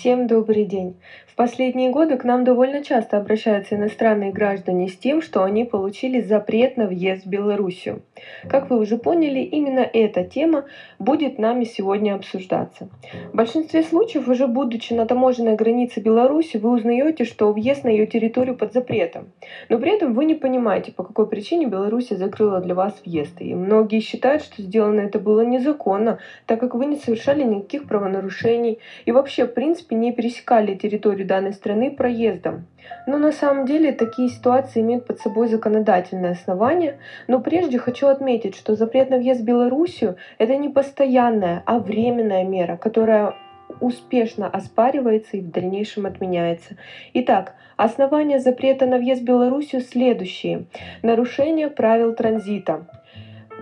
Всем добрый день! В последние годы к нам довольно часто обращаются иностранные граждане с тем, что они получили запрет на въезд в Белоруссию. Как вы уже поняли, именно эта тема будет нами сегодня обсуждаться. В большинстве случаев, уже будучи на таможенной границе Беларуси, вы узнаете, что въезд на ее территорию под запретом. Но при этом вы не понимаете, по какой причине Беларусь закрыла для вас въезд. И многие считают, что сделано это было незаконно, так как вы не совершали никаких правонарушений и вообще, в принципе, не пересекали территорию данной страны проездом. Но на самом деле такие ситуации имеют под собой законодательное основание. Но прежде хочу отметить, что запрет на въезд в Белоруссию – это не постоянная, а временная мера, которая успешно оспаривается и в дальнейшем отменяется. Итак, основания запрета на въезд в Белоруссию следующие. Нарушение правил транзита.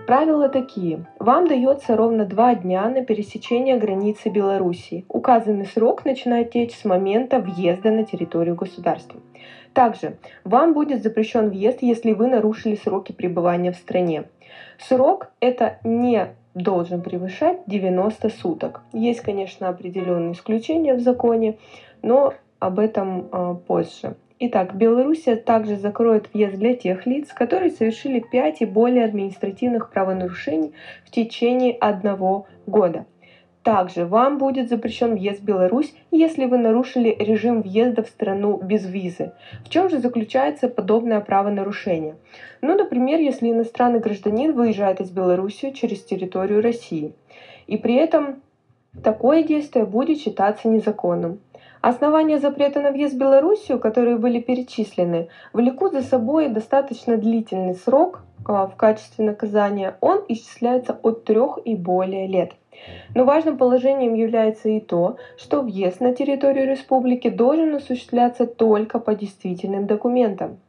Правила такие. Вам дается ровно два дня на пересечение границы Белоруссии. Указанный срок начинает течь с момента въезда на территорию государства. Также вам будет запрещен въезд, если вы нарушили сроки пребывания в стране. Срок это не должен превышать 90 суток. Есть, конечно, определенные исключения в законе, но об этом э, позже. Итак, Белоруссия также закроет въезд для тех лиц, которые совершили 5 и более административных правонарушений в течение одного года. Также вам будет запрещен въезд в Беларусь, если вы нарушили режим въезда в страну без визы. В чем же заключается подобное правонарушение? Ну, например, если иностранный гражданин выезжает из Беларуси через территорию России, и при этом такое действие будет считаться незаконным. Основания запрета на въезд в Белоруссию, которые были перечислены, влекут за собой достаточно длительный срок а, в качестве наказания. Он исчисляется от трех и более лет. Но важным положением является и то, что въезд на территорию республики должен осуществляться только по действительным документам.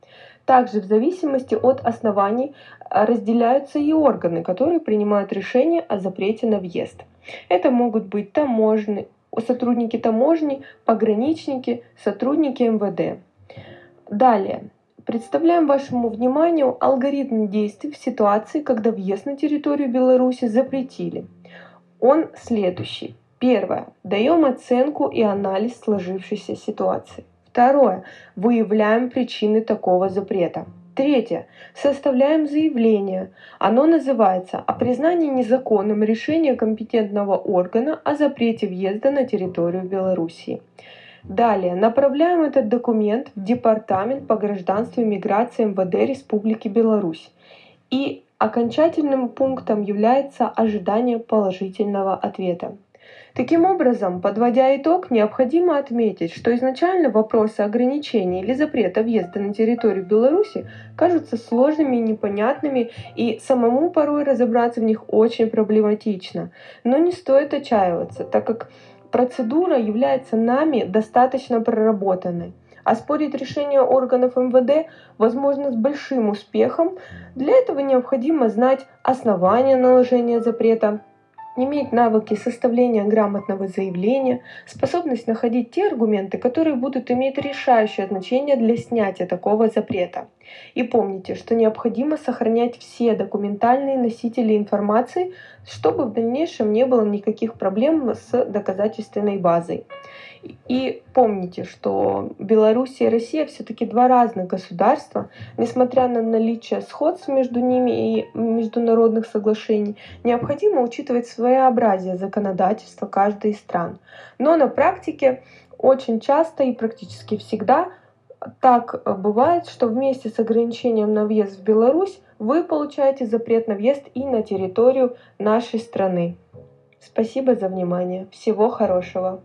Также в зависимости от оснований а, разделяются и органы, которые принимают решение о запрете на въезд. Это могут быть таможенные, сотрудники таможни, пограничники, сотрудники МВД. Далее. Представляем вашему вниманию алгоритм действий в ситуации, когда въезд на территорию Беларуси запретили. Он следующий. Первое. Даем оценку и анализ сложившейся ситуации. Второе. Выявляем причины такого запрета. Третье. Составляем заявление. Оно называется «О признании незаконным решения компетентного органа о запрете въезда на территорию Белоруссии». Далее направляем этот документ в Департамент по гражданству и миграции МВД Республики Беларусь. И окончательным пунктом является ожидание положительного ответа. Таким образом, подводя итог, необходимо отметить, что изначально вопросы ограничений или запрета въезда на территорию Беларуси кажутся сложными и непонятными, и самому порой разобраться в них очень проблематично. Но не стоит отчаиваться, так как процедура является нами достаточно проработанной. Оспорить решение органов МВД возможно с большим успехом. Для этого необходимо знать основания наложения запрета, иметь навыки составления грамотного заявления, способность находить те аргументы, которые будут иметь решающее значение для снятия такого запрета. И помните, что необходимо сохранять все документальные носители информации, чтобы в дальнейшем не было никаких проблем с доказательственной базой. И помните, что Беларусь и Россия все-таки два разных государства. Несмотря на наличие сходств между ними и международных соглашений, необходимо учитывать своеобразие законодательства каждой из стран. Но на практике очень часто и практически всегда так бывает, что вместе с ограничением на въезд в Беларусь вы получаете запрет на въезд и на территорию нашей страны. Спасибо за внимание. Всего хорошего.